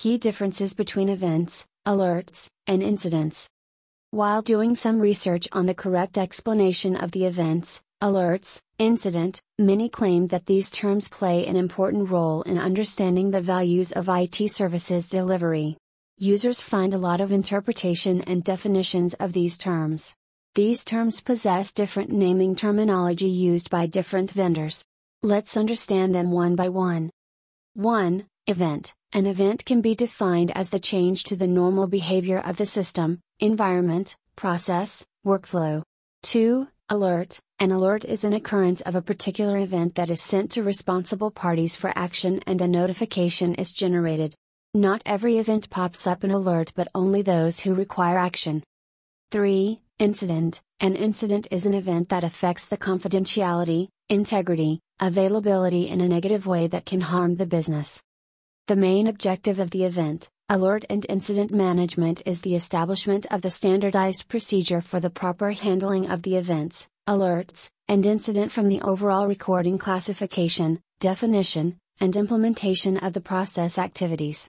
Key differences between events, alerts, and incidents. While doing some research on the correct explanation of the events, alerts, incident, many claim that these terms play an important role in understanding the values of IT services delivery. Users find a lot of interpretation and definitions of these terms. These terms possess different naming terminology used by different vendors. Let's understand them one by one. 1. Event An event can be defined as the change to the normal behavior of the system, environment, process, workflow. 2. Alert An alert is an occurrence of a particular event that is sent to responsible parties for action and a notification is generated. Not every event pops up an alert but only those who require action. 3. Incident An incident is an event that affects the confidentiality, integrity, availability in a negative way that can harm the business. The main objective of the event, alert and incident management is the establishment of the standardized procedure for the proper handling of the events, alerts, and incident from the overall recording classification, definition, and implementation of the process activities.